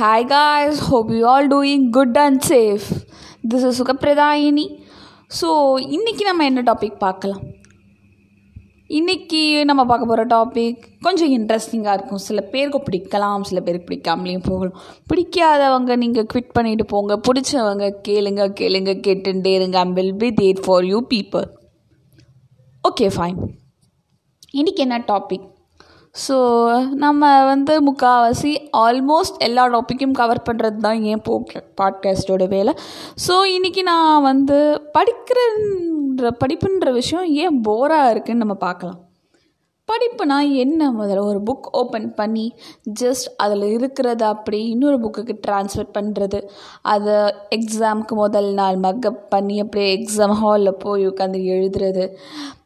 Hi guys, hope you all doing good and safe. This is Sugapradhayini so இன்றைக்கி நம்ம என்ன topic பார்க்கலாம்? இன்றைக்கி நம்ம பார்க்க போகிற டாபிக் கொஞ்சம் இன்ட்ரெஸ்டிங்காக இருக்கும். சில பேருக்கு பிடிக்கலாம் சில பேருக்கு பிடிக்காமலேயும் போகலாம். பிடிக்காதவங்க நீங்கள் குவிட் பண்ணிட்டு போங்க. பிடிச்சவங்க கேளுங்க கேளுங்க கேட்டுட்டே இருங்க. I'm will be there for you people okay fine இன்றைக்கி என்ன டாபிக் ஸோ நம்ம வந்து முக்கால்வாசி ஆல்மோஸ்ட் எல்லா டாப்பிக்கும் கவர் பண்ணுறது தான் ஏன் போக்கு பாட்காஸ்ட்டோட வேலை. ஸோ இன்றைக்கி நான் வந்து படிக்கிறன்ற படிப்புன்ற விஷயம் ஏன் போராக இருக்குதுன்னு நம்ம பார்க்கலாம். படிப்புனா என்ன முதல்ல? ஒரு புக் ஓப்பன் பண்ணி ஜஸ்ட் அதில் இருக்கிறத அப்படி இன்னொரு புக்குக்கு ட்ரான்ஸ்ஃபர் பண்ணுறது அதை எக்ஸாமுக்கு முதல் நாள் மக்கப் பண்ணி அப்படியே எக்ஸாம் ஹாலில் போய் உட்காந்து எழுதுறது.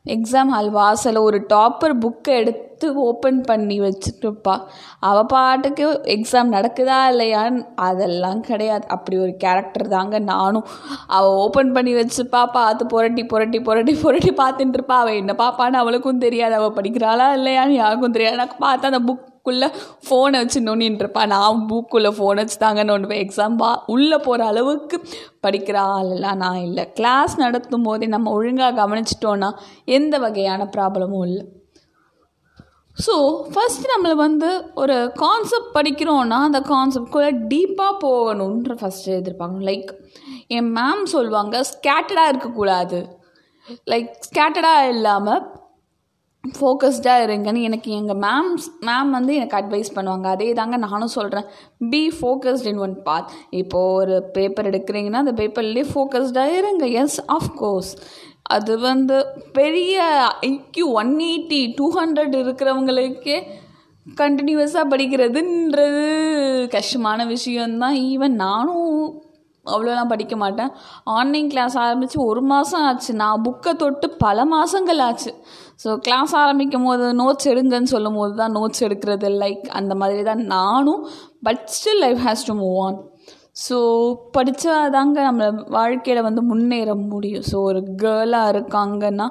எக்ஸாம் ஹால் வாசலில் ஒரு டாப்பர் புக்கை எடுத்து ஓப்பன் பண்ணி வச்சுட்டுப்பா. அவள் பாட்டுக்கு எக்ஸாம் நடக்குதா இல்லையான்னு அதெல்லாம் கிடையாது. அப்படி ஒரு கேரக்டர் தாங்க நானும். அவள் ஓப்பன் பண்ணி வச்சுப்பா பார்த்து புரட்டி புரட்டி புரட்டி புரட்டி பார்த்துட்டு இருப்பா. அவள் என்ன பாப்பான்னு அவளுக்கும் தெரியாது. அவள் படிக்கிறாளா இல்லையான்னு யாருக்கும் தெரியாது. எனக்கு பார்த்தா அந்த புக் புக்குள்ளே ஃபோனை வச்சு நோண்டின்ட்டுருப்பா நான் புக்குள்ளே ஃபோன் வச்சு தாங்க நோண்டுவேன். எக்ஸாம் வா உள்ளே போகிற அளவுக்கு படிக்கிற ஆளெல்லாம் நான் இல்லை. கிளாஸ் நடத்தும் போதே நம்ம ஒழுங்காக கவனிச்சிட்டோன்னா எந்த வகையான ப்ராப்ளமும் இல்லை. ஸோ ஃபஸ்ட்டு நம்மளை வந்து ஒரு கான்செப்ட் படிக்கிறோன்னா அந்த கான்செப்ட்குள்ளே டீப்பாக போகணுன்ற ஃபஸ்ட்டு எதிர்பார்க்கணும். லைக் என் மேம் சொல்லுவாங்க ஸ்கேட்டடாக இருக்கக்கூடாது. லைக் ஸ்கேட்டடாக இல்லாமல் ஃபோக்கஸ்டாக இருங்கன்னு எனக்கு எங்கள் மேம் மேம் வந்து எனக்கு அட்வைஸ் பண்ணுவாங்க. அதே தாங்க நானும் சொல்கிறேன் be focused in one path இப்போது ஒரு பேப்பர் எடுக்கிறீங்கன்னா அந்த பேப்பர்லேயே ஃபோக்கஸ்டாக இருங்க. எஸ் ஆஃப்கோர்ஸ் அது வந்து பெரிய IQ one eighty to hundred இருக்கிறவங்களுக்கே கண்டினியூஸாக படிக்கிறதுன்றது கஷ்டமான விஷயந்தான் ஈவன் நானும் அவ்வளோலாம் படிக்க மாட்டேன். ஆன்லைன் கிளாஸ் ஆரம்பித்து ஒரு மாதம் ஆச்சு. நான் புக்கை தொட்டு பல மாதங்கள் ஆச்சு. ஸோ கிளாஸ் ஆரம்பிக்கும் போது நோட்ஸ் எடுங்கன்னு சொல்லும் போது தான் நோட்ஸ் எடுக்கிறது. லைக் அந்த மாதிரி தான் நானும் but still life has to move on so படித்தா தாங்க நம்மளை வாழ்க்கையில் வந்து முன்னேற முடியும். ஸோ ஒரு கேர்ளாக இருக்காங்கன்னா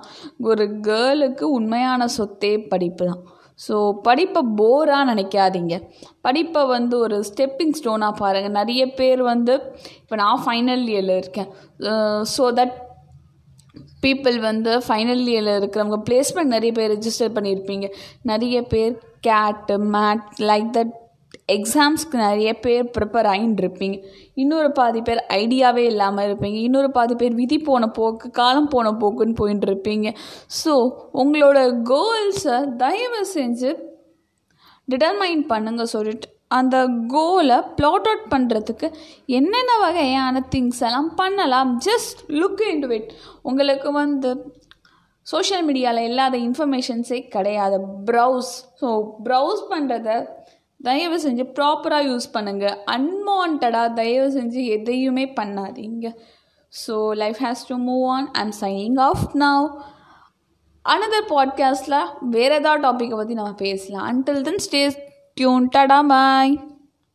ஒரு கேர்ளுக்கு உண்மையான சொத்தே படிப்பு தான். ஸோ படிப்பை போராக நினைக்காதீங்க. படிப்பை வந்து ஒரு ஸ்டெப்பிங் ஸ்டோனாக பாருங்கள் நிறைய பேர் வந்து இப்போ நான் ஃபைனல் இயரில் இருக்கேன். ஸோ தட் பீப்புள் வந்து ஃபைனல் இயரில் இருக்கிறவங்க பிளேஸ்மெண்ட் நிறைய பேர் ரிஜிஸ்டர் பண்ணியிருப்பீங்க. நிறைய பேர் கேட்டு மேட் லைக் தட் எக்ஸாம்ஸ்க்கு நிறைய பேர் ப்ரிப்பேர் ஆகின்னு இருப்பீங்க இன்னொரு பாதி பேர் ஐடியாவே இல்லாமல் இருப்பீங்க. இன்னொரு பாதி பேர் விதி போன போக்கு காலம் போன போக்குன்னு போயின்னு இருப்பீங்க ஸோ உங்களோட கோல்ஸை தயவு செஞ்சு டிட்டர்மைன் பண்ணுங்க சொல்லிட்டு அந்த கோலை ப்ளாட் அவுட் பண்ணுறதுக்கு என்னென்ன வகையான திங்ஸ் எல்லாம் பண்ணலாம். Just look into it உங்களுக்கு வந்து சோஷியல் மீடியாவில் இல்லாத இன்ஃபர்மேஷன்ஸே கிடையாது. ப்ரௌஸ் ஸோ ப்ரௌஸ் பண்ணுறத தயவு செஞ்சு ப்ராப்பராக யூஸ் பண்ணுங்கள் அன்வான்டாக தயவு செஞ்சு எதையுமே பண்ணாதீங்க. So life has to move on I'm signing off now another பாட்காஸ்ட்டில் வேறு ஏதாவது டாப்பிக்கை பற்றி நம்ம பேசலாம். அன்டில் தென் ஸ்டே டியூன் டடா பாய்